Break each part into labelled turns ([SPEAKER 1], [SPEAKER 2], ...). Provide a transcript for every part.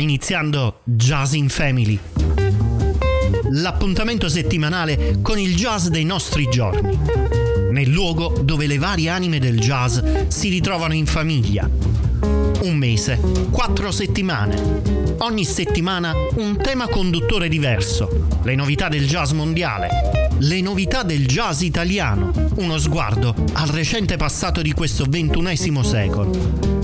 [SPEAKER 1] iniziando Jazz in Family. L'appuntamento settimanale con il jazz dei nostri giorni. Nel luogo dove le varie anime del jazz si ritrovano in famiglia. Un mese, quattro settimane. Ogni settimana un tema conduttore diverso. Le novità del jazz mondiale. Le novità del jazz italiano. Uno sguardo al recente passato di questo ventunesimo secolo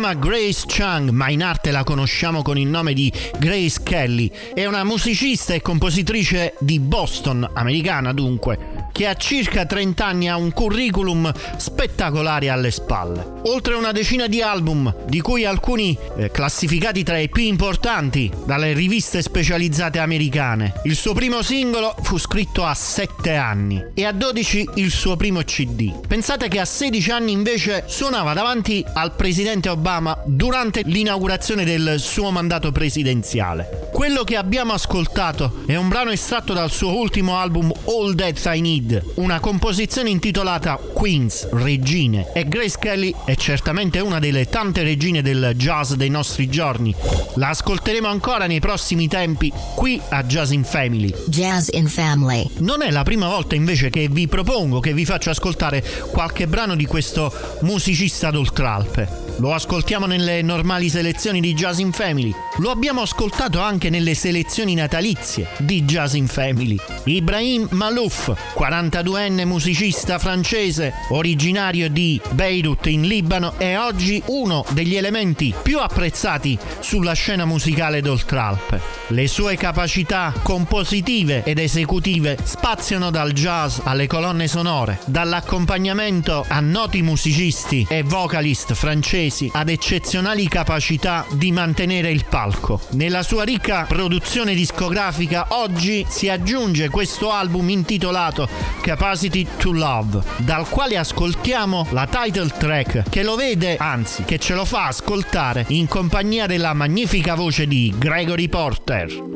[SPEAKER 1] Chiama Grace Chung, ma in arte la conosciamo con il nome di Grace Kelly. È una musicista e compositrice di Boston, americana dunque, che a circa 30 anni ha un curriculum spettacolare alle spalle. Oltre una decina di album, di cui alcuni eh, classificati tra i più importanti dalle riviste specializzate americane. Il suo primo singolo fu scritto a 7 anni e a 12 il suo primo CD. Pensate che a 16 anni invece suonava davanti al presidente Obama durante l'inaugurazione del suo mandato presidenziale. Quello che abbiamo ascoltato è un brano estratto dal suo ultimo album All That I Need Need, una composizione intitolata Queens, Regine. E Grace Kelly è certamente una delle tante regine del jazz dei nostri giorni. La ascolteremo ancora nei prossimi tempi qui a Jazz in Family.
[SPEAKER 2] Jazz in Family.
[SPEAKER 1] Non è la prima volta invece che vi propongo, che vi faccio ascoltare qualche brano di questo musicista d'Oltralpe. Lo ascoltiamo nelle normali selezioni di Jazz in Family. Lo abbiamo ascoltato anche nelle selezioni natalizie di Jazz in Family. Ibrahim Malouf, 42enne musicista francese, originario di Beirut in Libano, è oggi uno degli elementi più apprezzati sulla scena musicale d'Oltralpe. Le sue capacità compositive ed esecutive spaziano dal jazz alle colonne sonore, dall'accompagnamento a noti musicisti e vocalist francesi inglesi ad eccezionali capacità di mantenere il palco. Nella sua ricca produzione discografica oggi si aggiunge questo album intitolato Capacity to Love, dal quale ascoltiamo la title track che lo vede, anzi che ce lo fa ascoltare in compagnia della magnifica voce di Gregory Porter.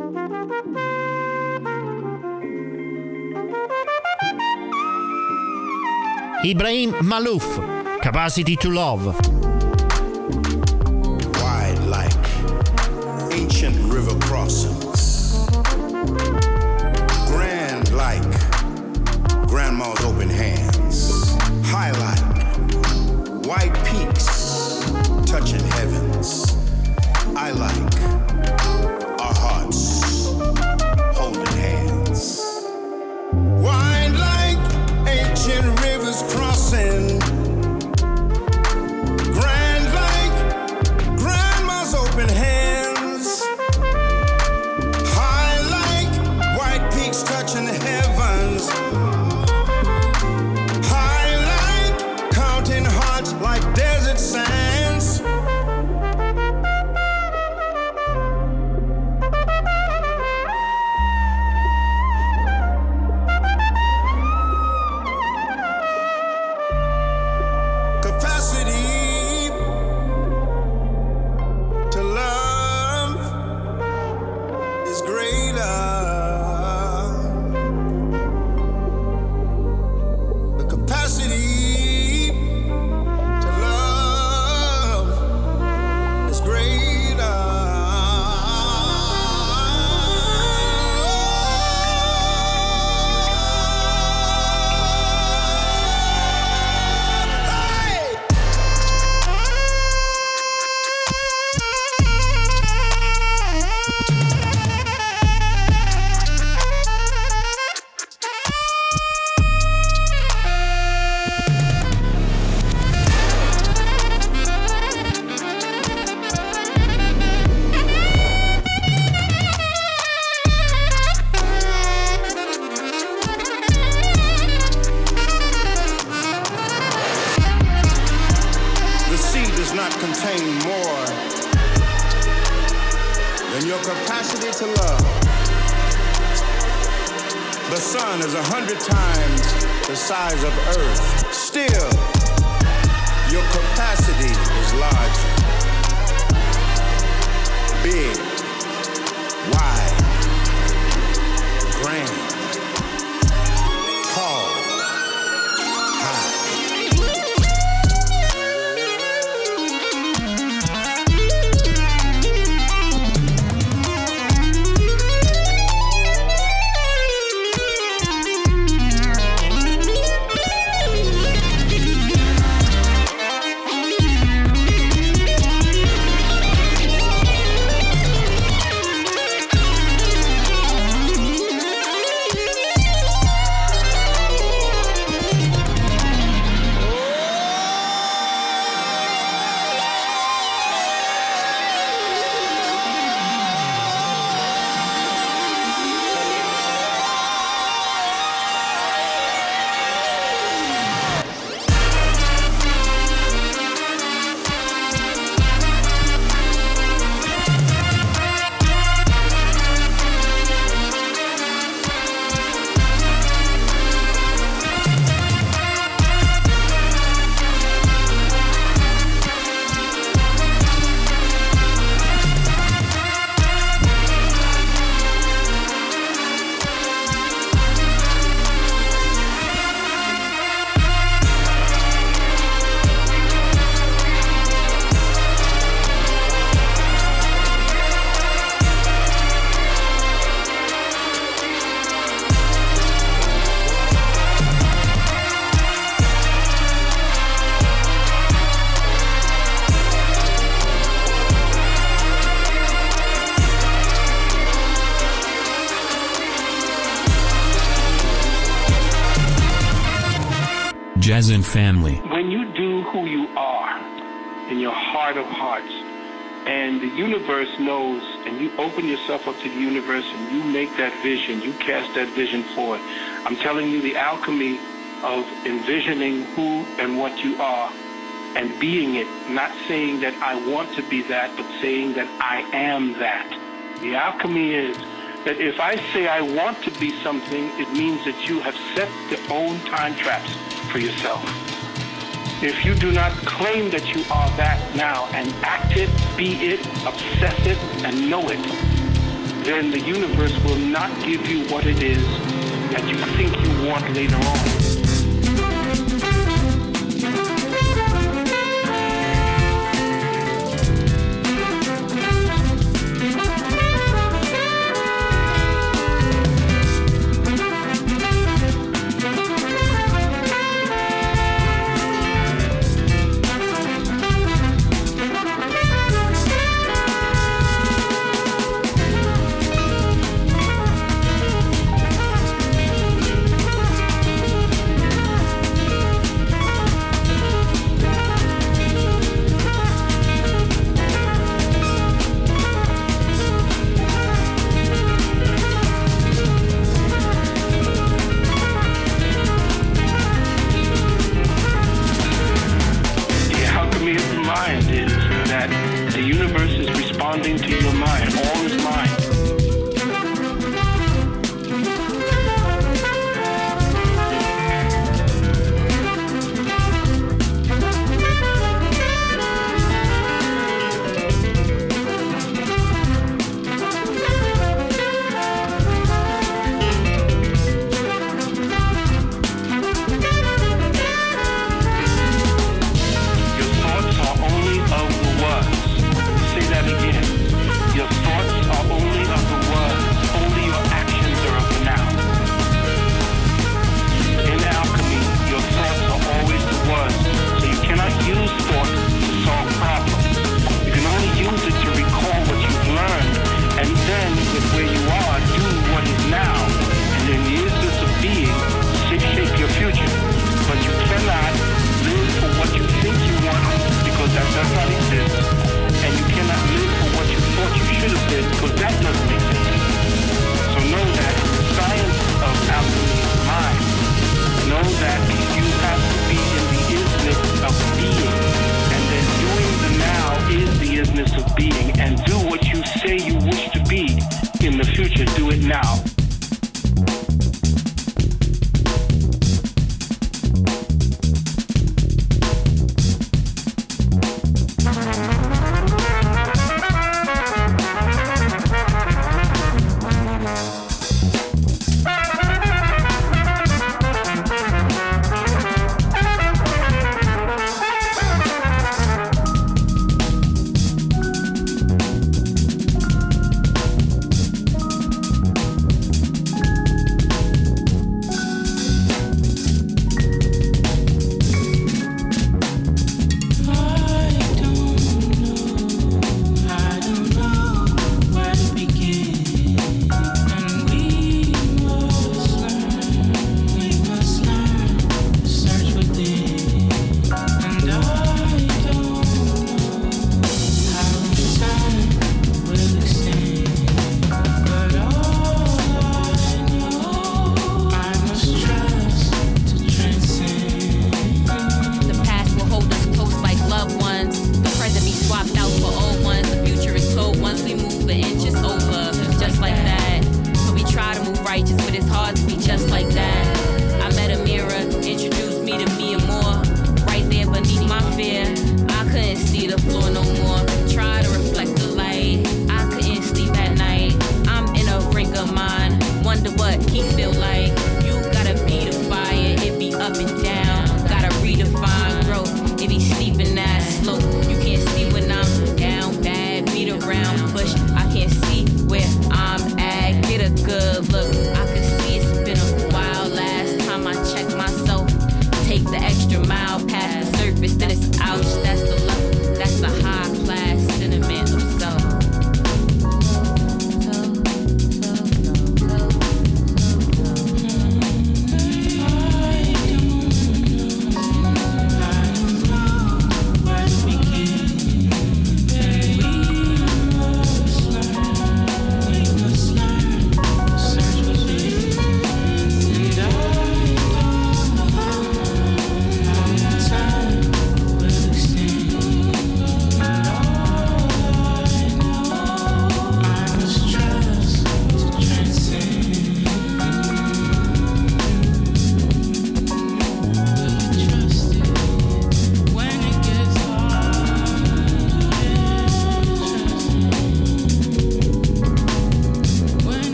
[SPEAKER 1] Ibrahim Malouf, Capacity to Love.
[SPEAKER 3] Ancient river crossings. Grand like grandma's open hands. High like white peaks touching heavens. I like our hearts holding hands. Wide like ancient
[SPEAKER 4] heart of hearts, and the universe knows, and you open yourself up to the universe and you make that vision, you cast that vision forward. I'm telling you the alchemy of envisioning who and what you are and being it, not saying that I want to be that, but saying that I am that. The alchemy is that if I say I want to be something, it means that you have set the own time traps for yourself. If you do not claim that you are that now and act it, be it, obsess it, and know it, then the universe will not give you what it is that you think you want later on.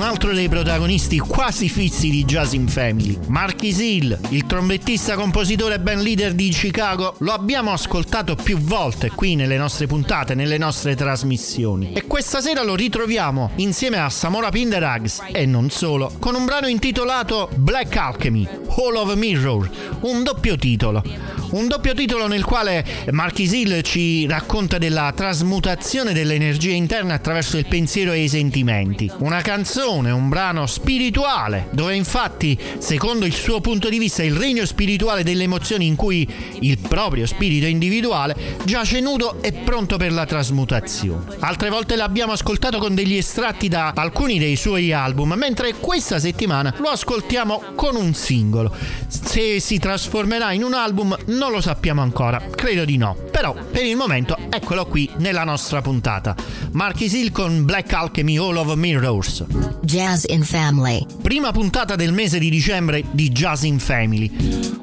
[SPEAKER 1] Un altro dei protagonisti quasi fissi di Jazz in Family. Marquis Hill, il trombettista, compositore e band leader di Chicago, lo abbiamo ascoltato più volte qui nelle nostre puntate, nelle nostre trasmissioni. E questa sera lo ritroviamo insieme a Samora Pinderags e non solo, con un brano intitolato Black Alchemy, Hall of Mirror, un doppio titolo. Un doppio titolo nel quale Marquis Hill ci racconta della trasmutazione dell'energia interna attraverso il pensiero e i sentimenti. Una canzone, un brano spirituale, dove infatti, secondo il suo punto di vista, il regno spirituale delle emozioni in cui il proprio spirito individuale giace nudo e pronto per la trasmutazione. Altre volte l'abbiamo ascoltato con degli estratti da alcuni dei suoi album, mentre questa settimana lo ascoltiamo con un singolo. Se si trasformerà in un album non lo sappiamo ancora, credo di no. Però per il momento eccolo qui nella nostra puntata. Marquis Hill con Black Alchemy All of Mirrors.
[SPEAKER 2] Jazz in Family.
[SPEAKER 1] Prima puntata del mese di dicembre di Jazz in Family.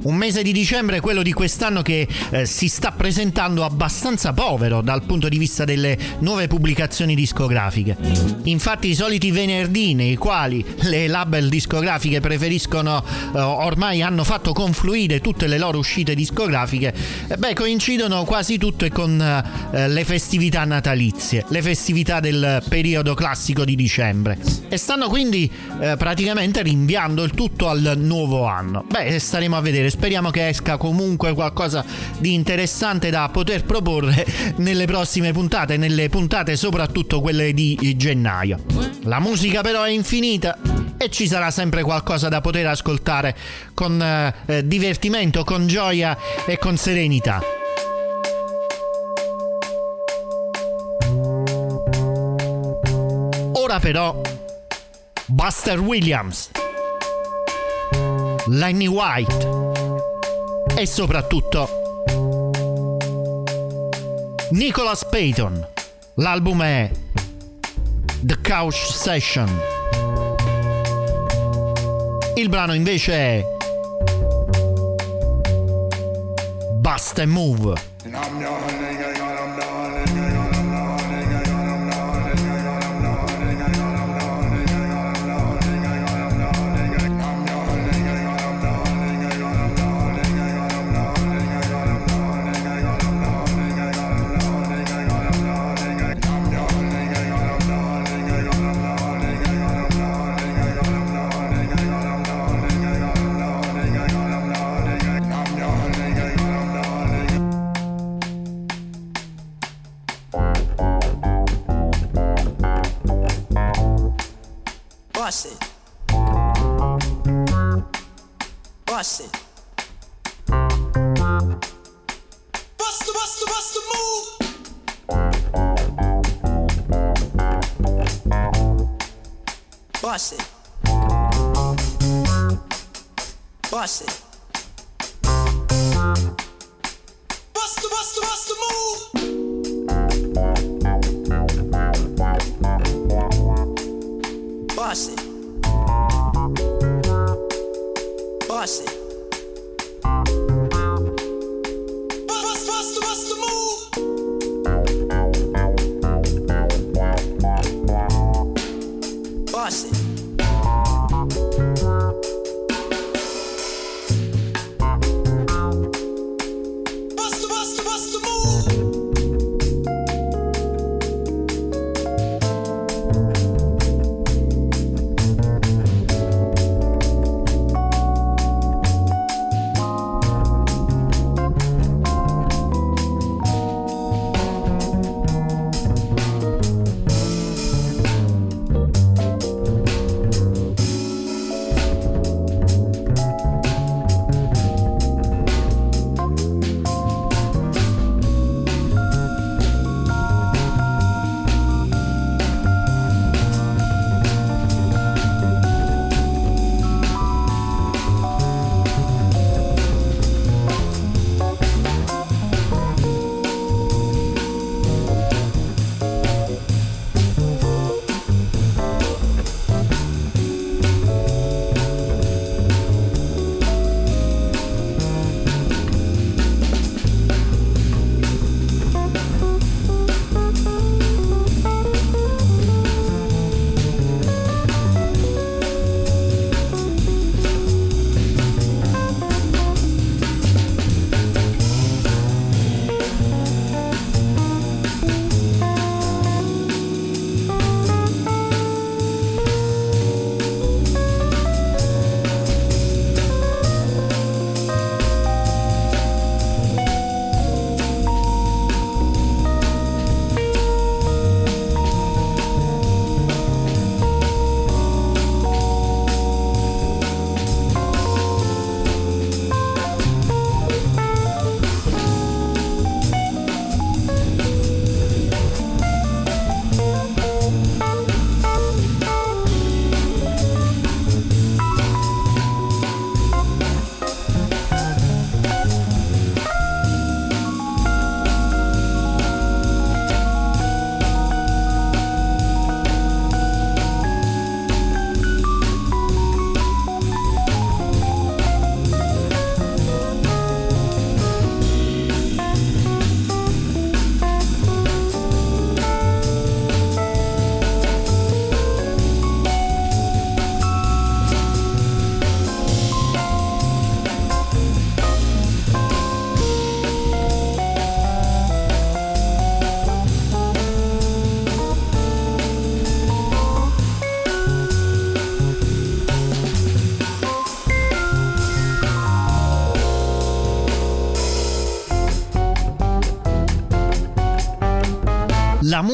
[SPEAKER 1] Un mese di dicembre, quello di quest'anno, che eh, si sta presentando abbastanza povero dal punto di vista delle nuove pubblicazioni discografiche. Infatti i soliti venerdì nei quali le label discografiche preferiscono, eh, ormai hanno fatto confluire tutte le loro uscite discografiche, eh, beh, coincidono quasi tutte con eh, le festività natalizie, le festività del periodo classico di dicembre. E stanno quindi eh, praticamente rinviando il tutto al nuovo anno. Beh, staremo a vedere, speriamo che esca comunque qualcosa di interessante da poter proporre nelle prossime puntate, nelle puntate soprattutto quelle di gennaio. La musica però è infinita e ci sarà sempre qualcosa da poter ascoltare con eh, divertimento, con gioia e con serenità. Ora però Buster Williams, Lenny White e soprattutto Nicholas Payton. L'album è The Couch Session. Il brano invece è Bust and Move.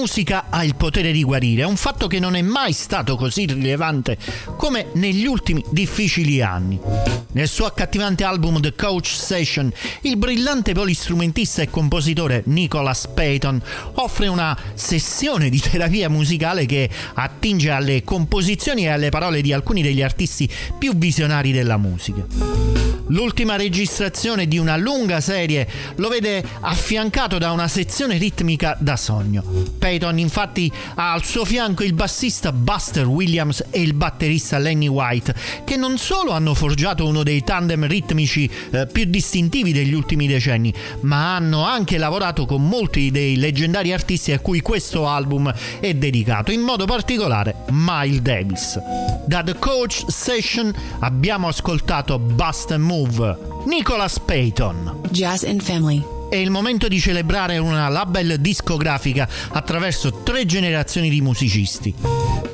[SPEAKER 1] Musica ha il potere di guarire, è un fatto che non è mai stato così rilevante come negli ultimi difficili anni. Nel suo accattivante album The Coach Session, il brillante polistrumentista e compositore Nicholas Payton offre una sessione di terapia musicale che attinge alle composizioni e alle parole di alcuni degli artisti più visionari della musica. L'ultima registrazione di una lunga serie lo vede affiancato da una sezione ritmica da sogno. Peyton infatti ha al suo fianco il bassista Buster Williams e il batterista Lenny White, che non solo hanno forgiato uno dei tandem ritmici eh, più distintivi degli ultimi decenni, ma hanno anche lavorato con molti dei leggendari artisti a cui questo album è dedicato, in modo particolare Miles Davis. Da The Coach Session abbiamo ascoltato Bust and Move Nicholas Payton.
[SPEAKER 5] Jazz and Family.
[SPEAKER 1] È il momento di celebrare una label discografica attraverso tre generazioni di musicisti.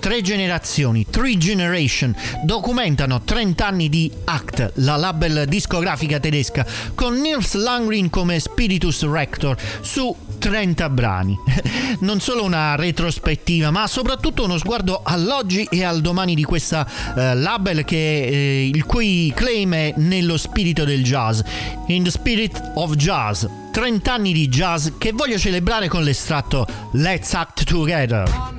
[SPEAKER 1] Tre generazioni, Three Generation, documentano 30 anni di Act, la label discografica tedesca, con Nils Langrin come Spiritus Rector su 30 brani. Non solo una retrospettiva, ma soprattutto uno sguardo all'oggi e al domani di questa uh, label che, eh, il cui claim è nello spirito del jazz. In the spirit of jazz. 30 anni di jazz che voglio celebrare con l'estratto Let's Act Together.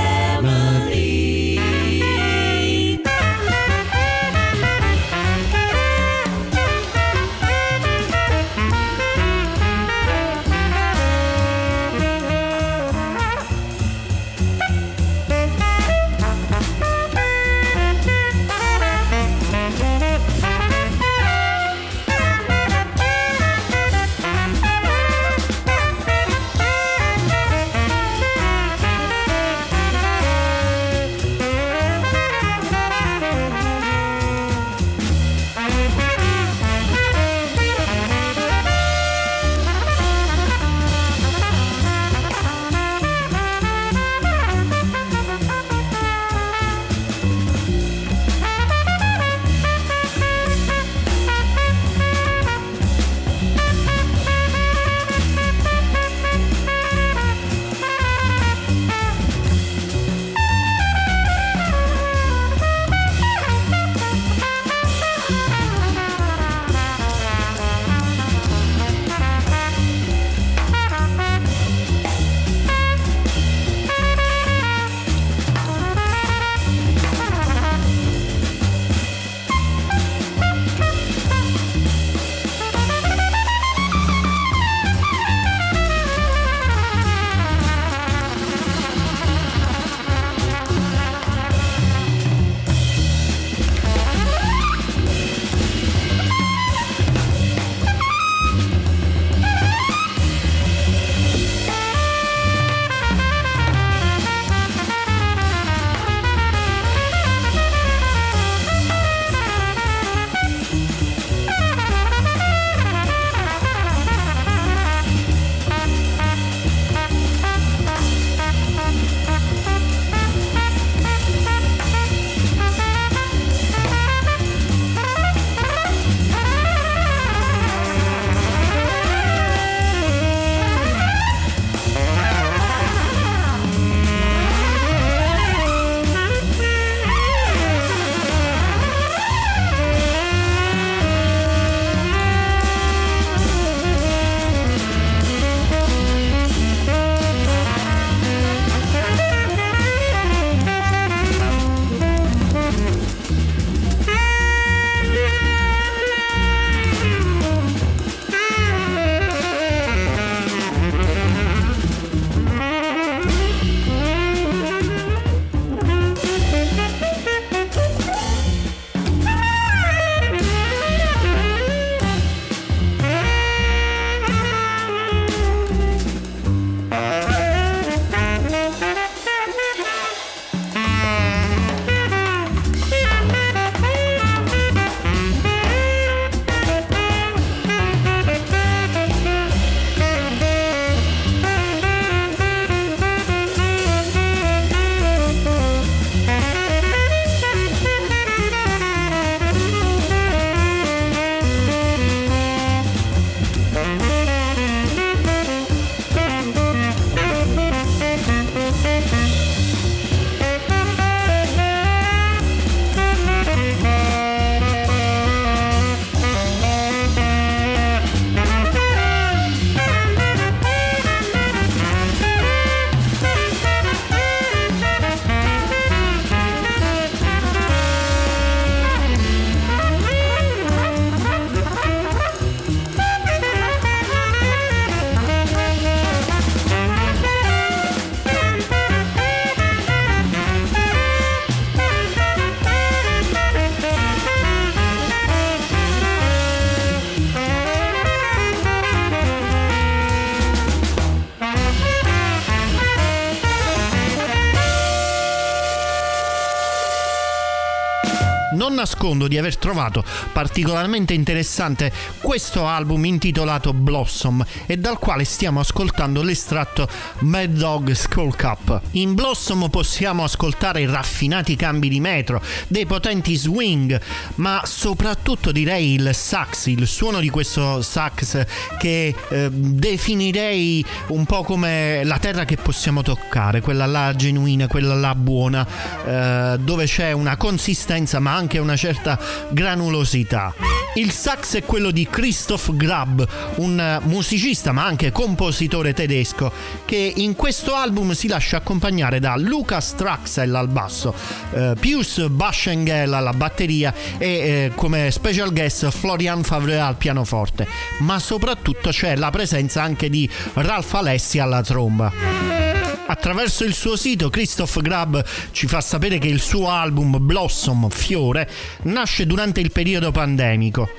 [SPEAKER 1] Nascondo di aver trovato particolarmente interessante questo album intitolato Blossom e dal quale stiamo ascoltando l'estratto Mad Dog Skull Cup. In Blossom possiamo ascoltare raffinati cambi di metro, dei potenti swing, ma soprattutto direi il sax, il suono di questo sax che eh, definirei un po' come la terra che possiamo toccare, quella là genuina, quella là buona, eh, dove c'è una consistenza ma anche una certa granulosità. Il sax è quello di Christoph Grab, un musicista ma anche compositore tedesco che in questo album si lascia accompagnare da Lucas Traxel al basso, eh, Pius Baschengel alla batteria e eh, come special guest Florian Favre al pianoforte, ma soprattutto c'è la presenza anche di Ralph Alessi alla tromba. Attraverso il suo sito Christoph Grab ci fa sapere che il suo album Blossom Fiore nasce durante il periodo pandemico.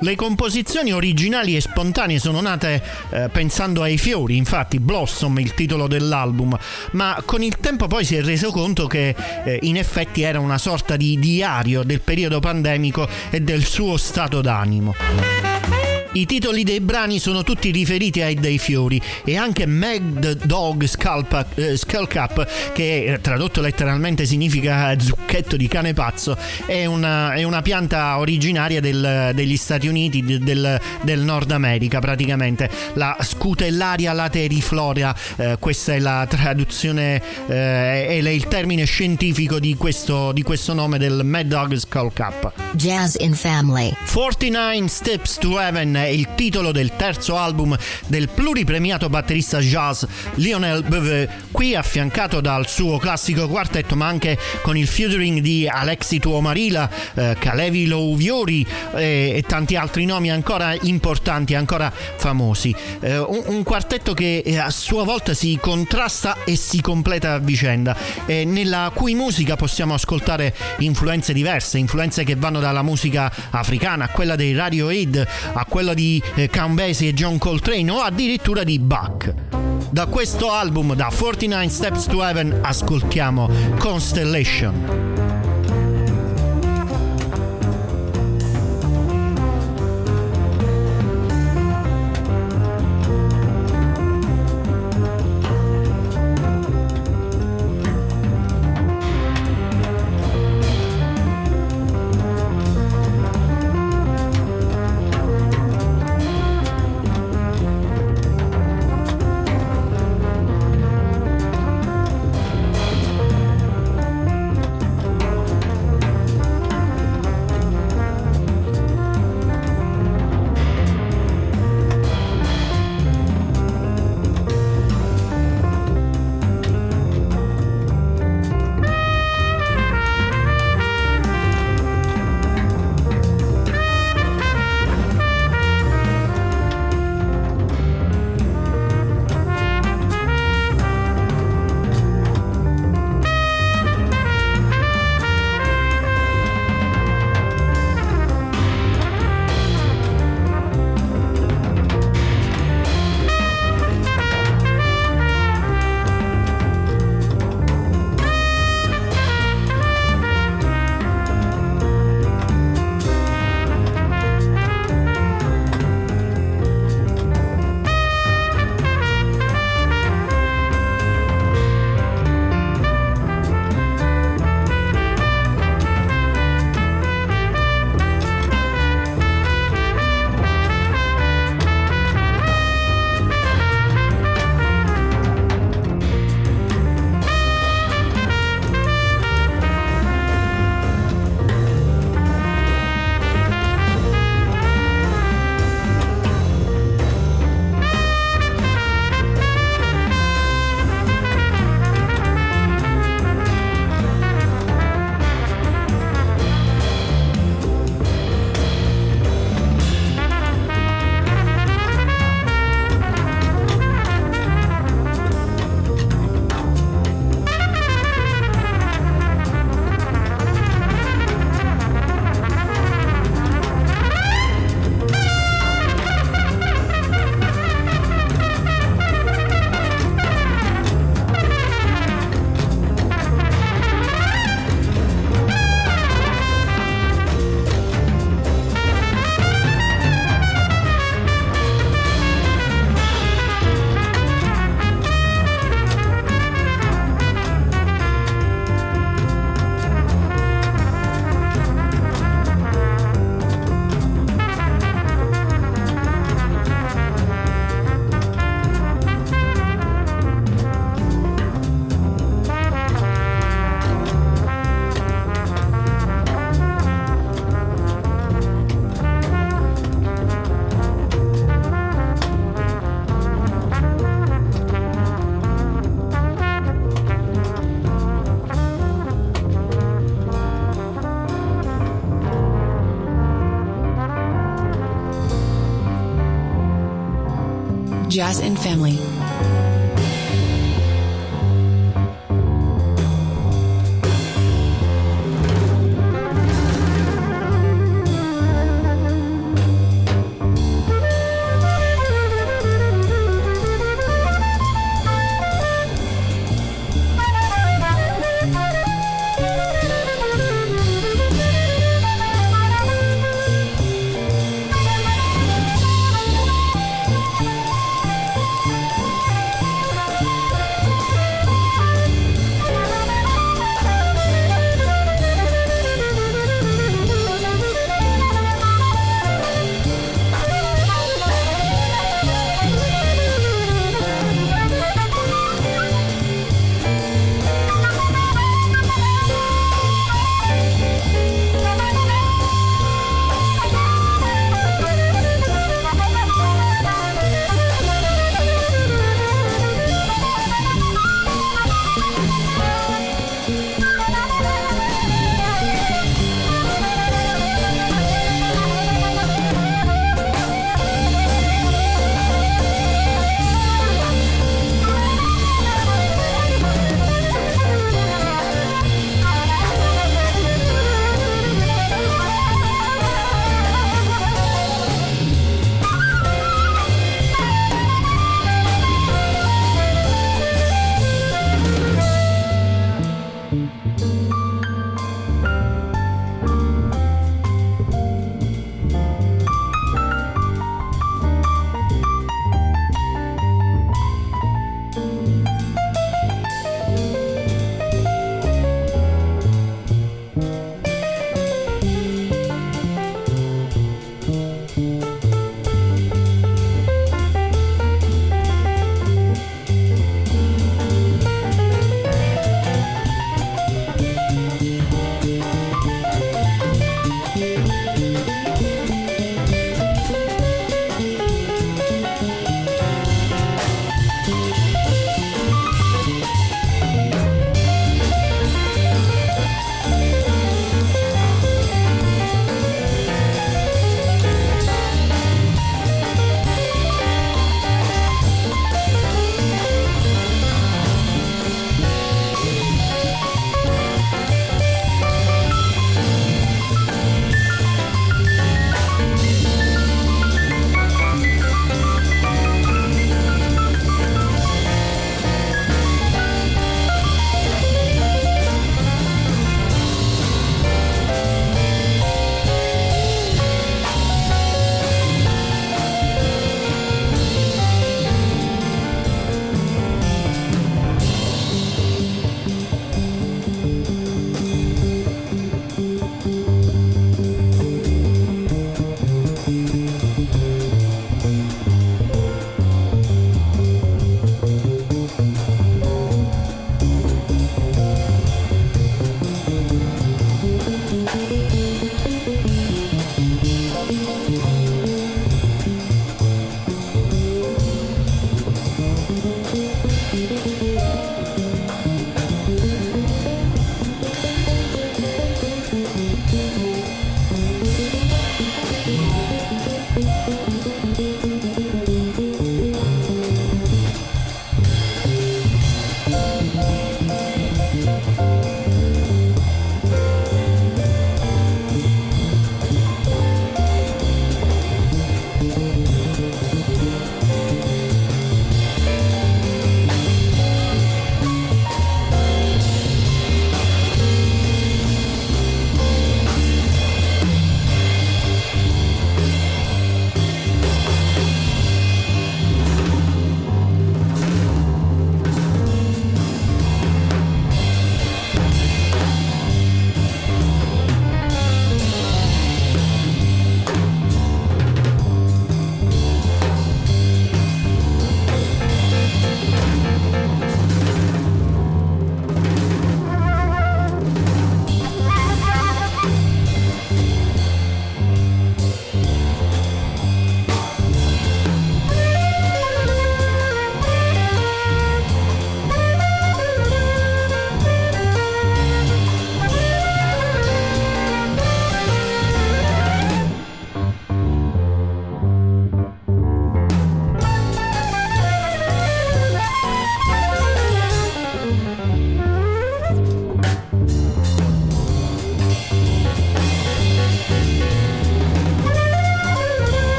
[SPEAKER 1] Le composizioni originali e spontanee sono nate eh, pensando ai fiori, infatti Blossom il titolo dell'album, ma con il tempo poi si è reso conto che eh, in effetti era una sorta di diario del periodo pandemico e del suo stato d'animo. I titoli dei brani sono tutti riferiti ai dei fiori e anche Mad Dog Skull, eh, Skull Cup, che tradotto letteralmente significa zucchetto di cane pazzo, è una, è una pianta originaria del, degli Stati Uniti, del, del, Nord America praticamente, la scutellaria lateriflora, eh, questa è la traduzione eh, è il termine scientifico di questo, di questo nome del Mad Dog Skull Cup.
[SPEAKER 2] Jazz in Family.
[SPEAKER 1] 49 Steps to Heaven il titolo del terzo album del pluripremiato batterista jazz Lionel Beve, qui affiancato dal suo classico quartetto ma anche con il featuring di Alexi Tuomarila, eh, Kalevi Louviori eh, e tanti altri nomi ancora importanti, ancora famosi. Eh, un, un, quartetto che eh, a sua volta si contrasta e si completa a vicenda, nella cui musica possiamo ascoltare influenze diverse, influenze che vanno dalla musica africana a quella dei Radiohead, a quella di eh, Count Basie e John Coltrane o addirittura di Bach. Da questo album, da 49 Steps to Heaven, ascoltiamo Constellation.
[SPEAKER 5] Jazz and Family.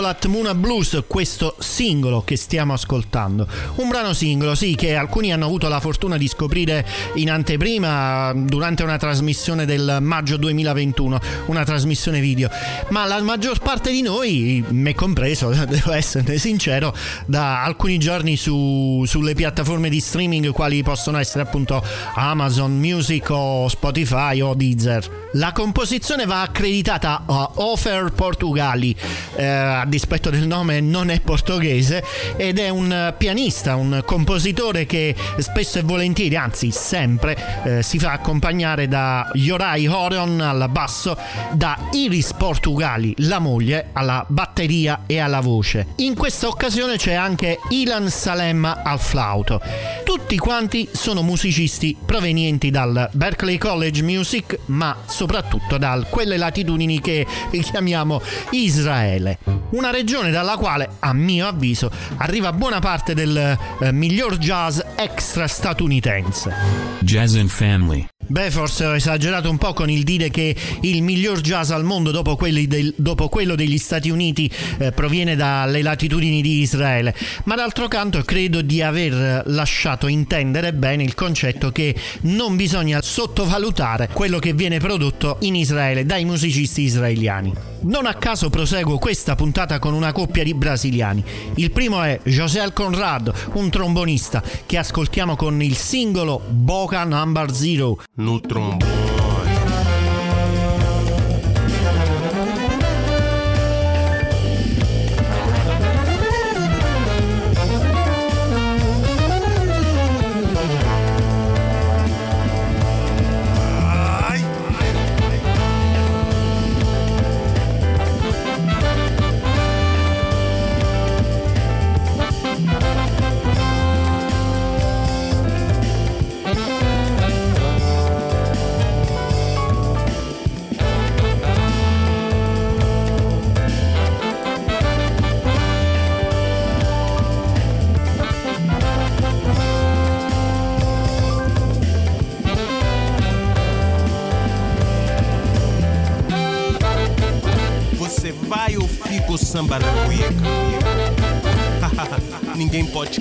[SPEAKER 1] Intitola Tmuna Blues, questo singolo che stiamo ascoltando. Un brano singolo, sì, che alcuni hanno avuto la fortuna di scoprire in anteprima durante una trasmissione del maggio 2021, una trasmissione video. Ma la maggior parte di noi, me compreso, devo essere sincero, da alcuni giorni su, sulle piattaforme di streaming quali possono essere appunto Amazon Music o Spotify o Deezer. La composizione va accreditata a Ofer Portugali, eh, dispetto del nome non è portoghese, ed è un pianista, un compositore che spesso e volentieri, anzi sempre, eh, si fa accompagnare da Yorai Horion al basso, da Iris Portugali, la moglie, alla batteria e alla voce. In questa occasione c'è anche Ilan Salem al flauto. Tutti quanti sono musicisti provenienti dal Berkeley College Music, ma soprattutto da quelle latitudini che chiamiamo Israele, una regione dalla quale, a mio avviso, arriva buona parte del eh, miglior jazz extrastatunitense.
[SPEAKER 5] Jazz and Family.
[SPEAKER 1] Beh, forse ho esagerato un po' con il dire che il miglior jazz al mondo dopo, del, dopo quello degli Stati Uniti eh, proviene dalle latitudini di Israele, ma d'altro canto credo di aver lasciato intendere bene il concetto che non bisogna sottovalutare quello che viene prodotto in Israele dai musicisti israeliani. Non a caso proseguo questa puntata con una coppia di brasiliani. Il primo è José Conrad, un trombonista che ascoltiamo con il singolo Boca Number Zero.
[SPEAKER 6] no trombone.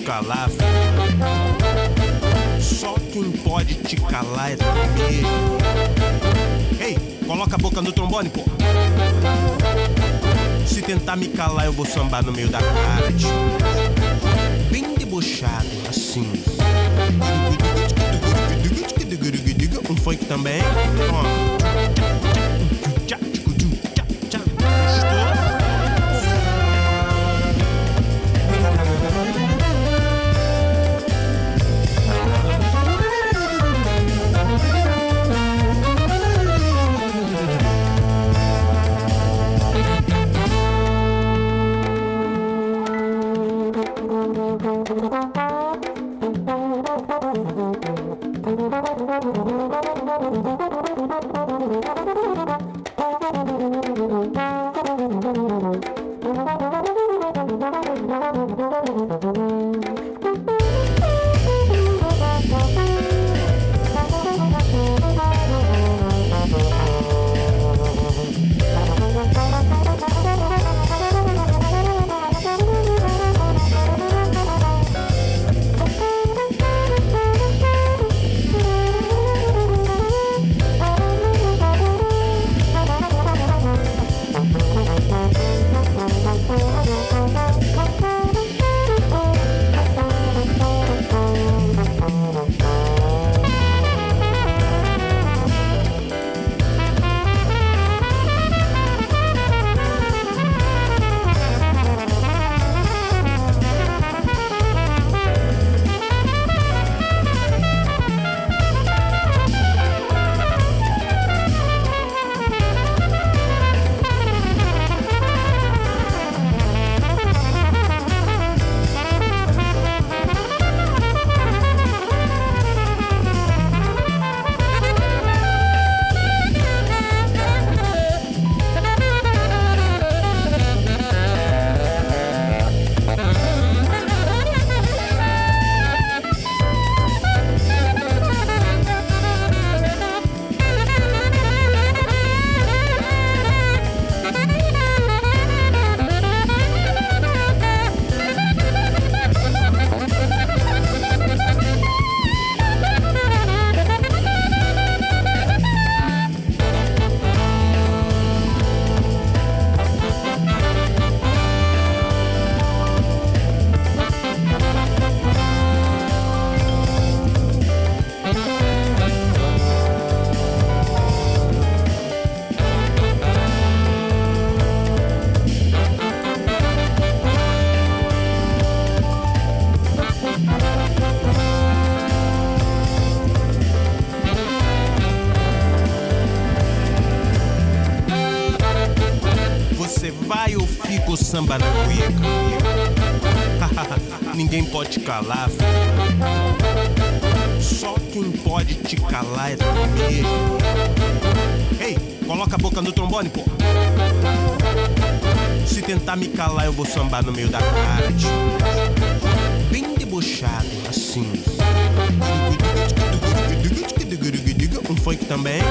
[SPEAKER 6] Calar. Só quem pode te calar é tu mesmo. Ei, coloca a boca no trombone, pô. Se tentar me calar, eu vou sambar no meio da cara. Bem debochado, assim. Um funk também. Thank you. Samba na cuíca? Ninguém pode te calar, filho. Só quem pode te calar é tu mesmo. Ei, coloca a boca no trombone, pô. Se tentar me calar, eu vou sambar no meio da cara, tio. Bem debochado, assim. Um funk também.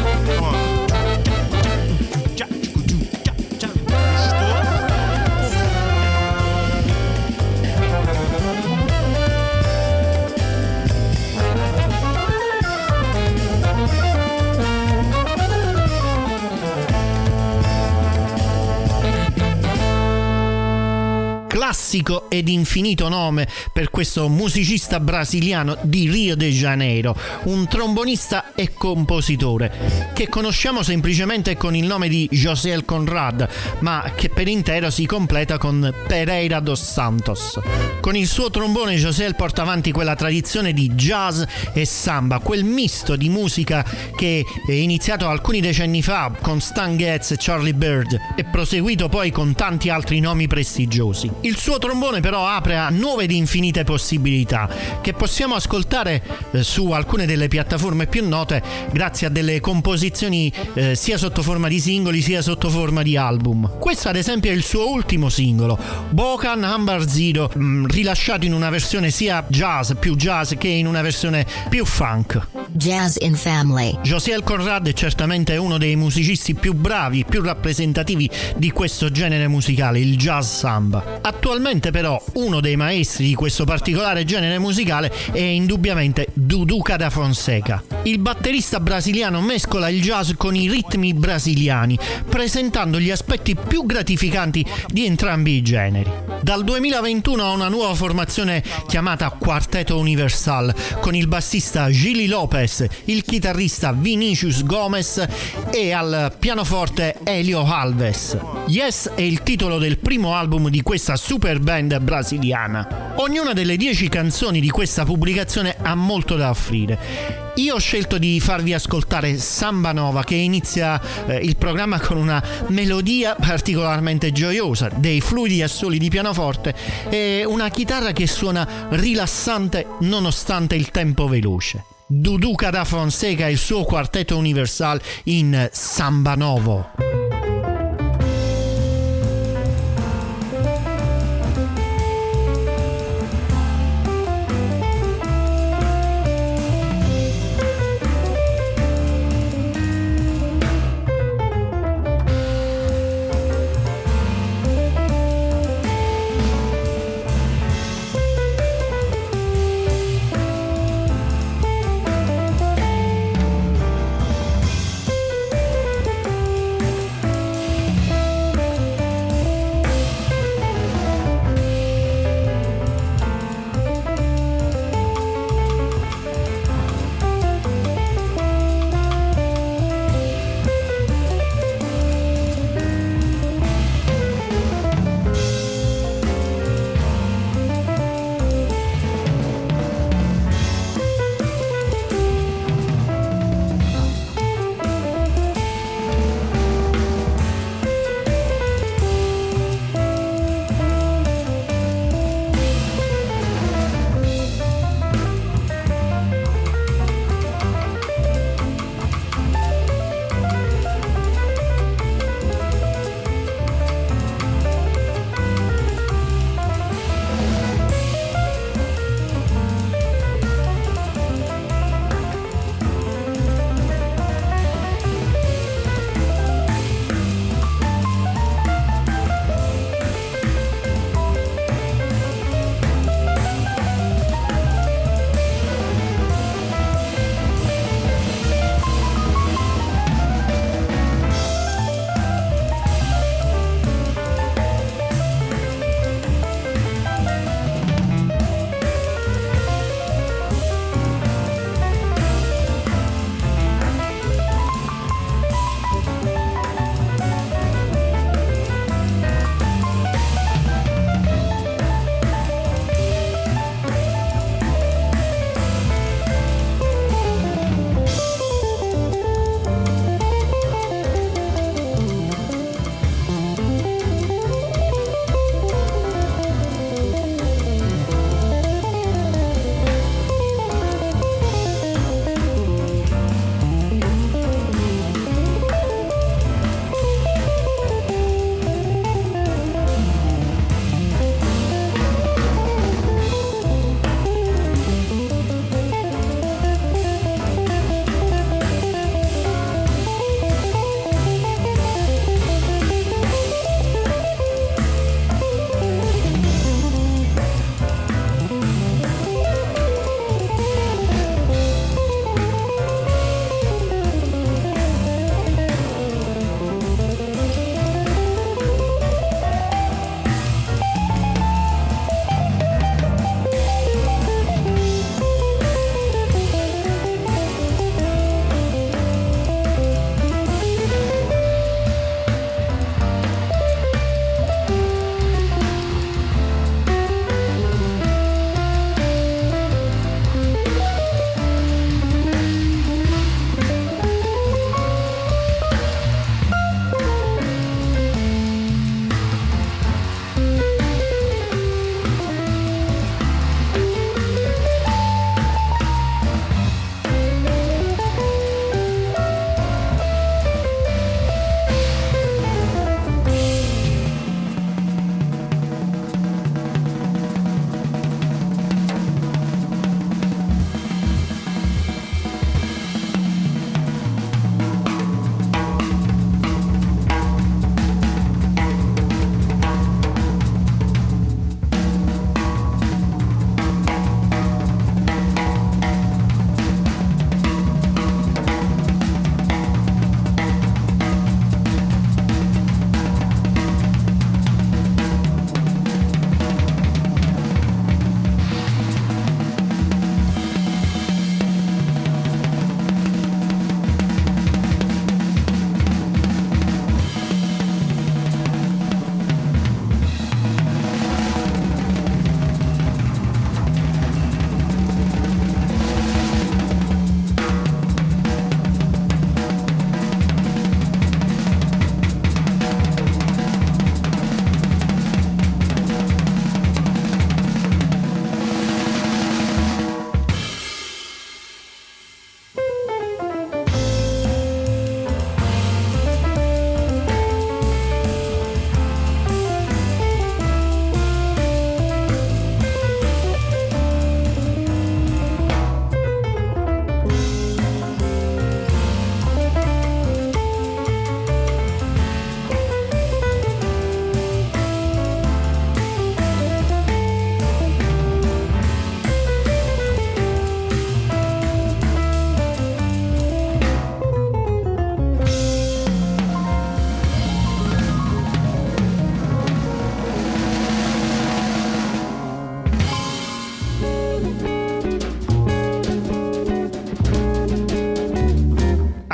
[SPEAKER 1] Classico ed infinito nome per questo musicista brasiliano di Rio de Janeiro, un trombonista e compositore che conosciamo semplicemente con il nome di José Conrad, ma che per intero si completa con Pereira dos Santos. Con il suo trombone José porta avanti quella tradizione di jazz e samba, quel misto di musica che è iniziato alcuni decenni fa con Stan Getz e Charlie Bird e proseguito poi con tanti altri nomi prestigiosi. Il suo trombone però apre a nuove ed infinite possibilità che possiamo ascoltare eh, su alcune delle piattaforme più note grazie a delle composizioni eh, sia sotto forma di singoli sia sotto forma di album. Questo ad esempio è il suo ultimo singolo, Boca Number Zero, mm, rilasciato in una versione sia jazz, più jazz che in una versione più funk.
[SPEAKER 2] Jazz in Family.
[SPEAKER 1] Josiel Conrad è certamente uno dei musicisti più bravi, più rappresentativi di questo genere musicale, il jazz samba. Attualmente però uno dei maestri di questo particolare genere musicale è indubbiamente Duduca da Fonseca. Il batterista brasiliano mescola il jazz con i ritmi brasiliani, presentando gli aspetti più gratificanti di entrambi i generi. Dal 2021 ha una nuova formazione chiamata Quartetto Universal, con il bassista Gili Lopez, il chitarrista Vinicius Gomez e al pianoforte Elio Alves. Yes è il titolo del primo album di questa super band brasiliana. Ognuna delle dieci canzoni di questa pubblicazione ha molto da offrire. Io ho scelto di farvi ascoltare Samba Nova che inizia eh, il programma con una melodia particolarmente gioiosa, dei fluidi assoli di pianoforte e una chitarra che suona rilassante nonostante il tempo veloce. Duduca da Fonseca e il suo quartetto universal in Samba Novo.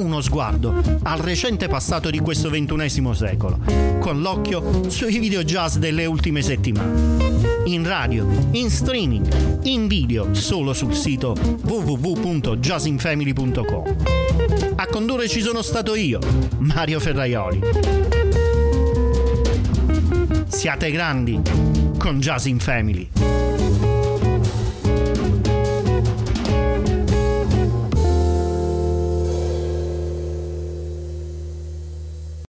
[SPEAKER 1] Uno sguardo al recente passato di questo ventunesimo secolo, con l'occhio sui video jazz delle ultime settimane in radio, in streaming, in video solo sul sito www.jazzinfamily.com. A condurre ci sono stato io, Mario Ferraioli. Siate grandi con Jazz in Family.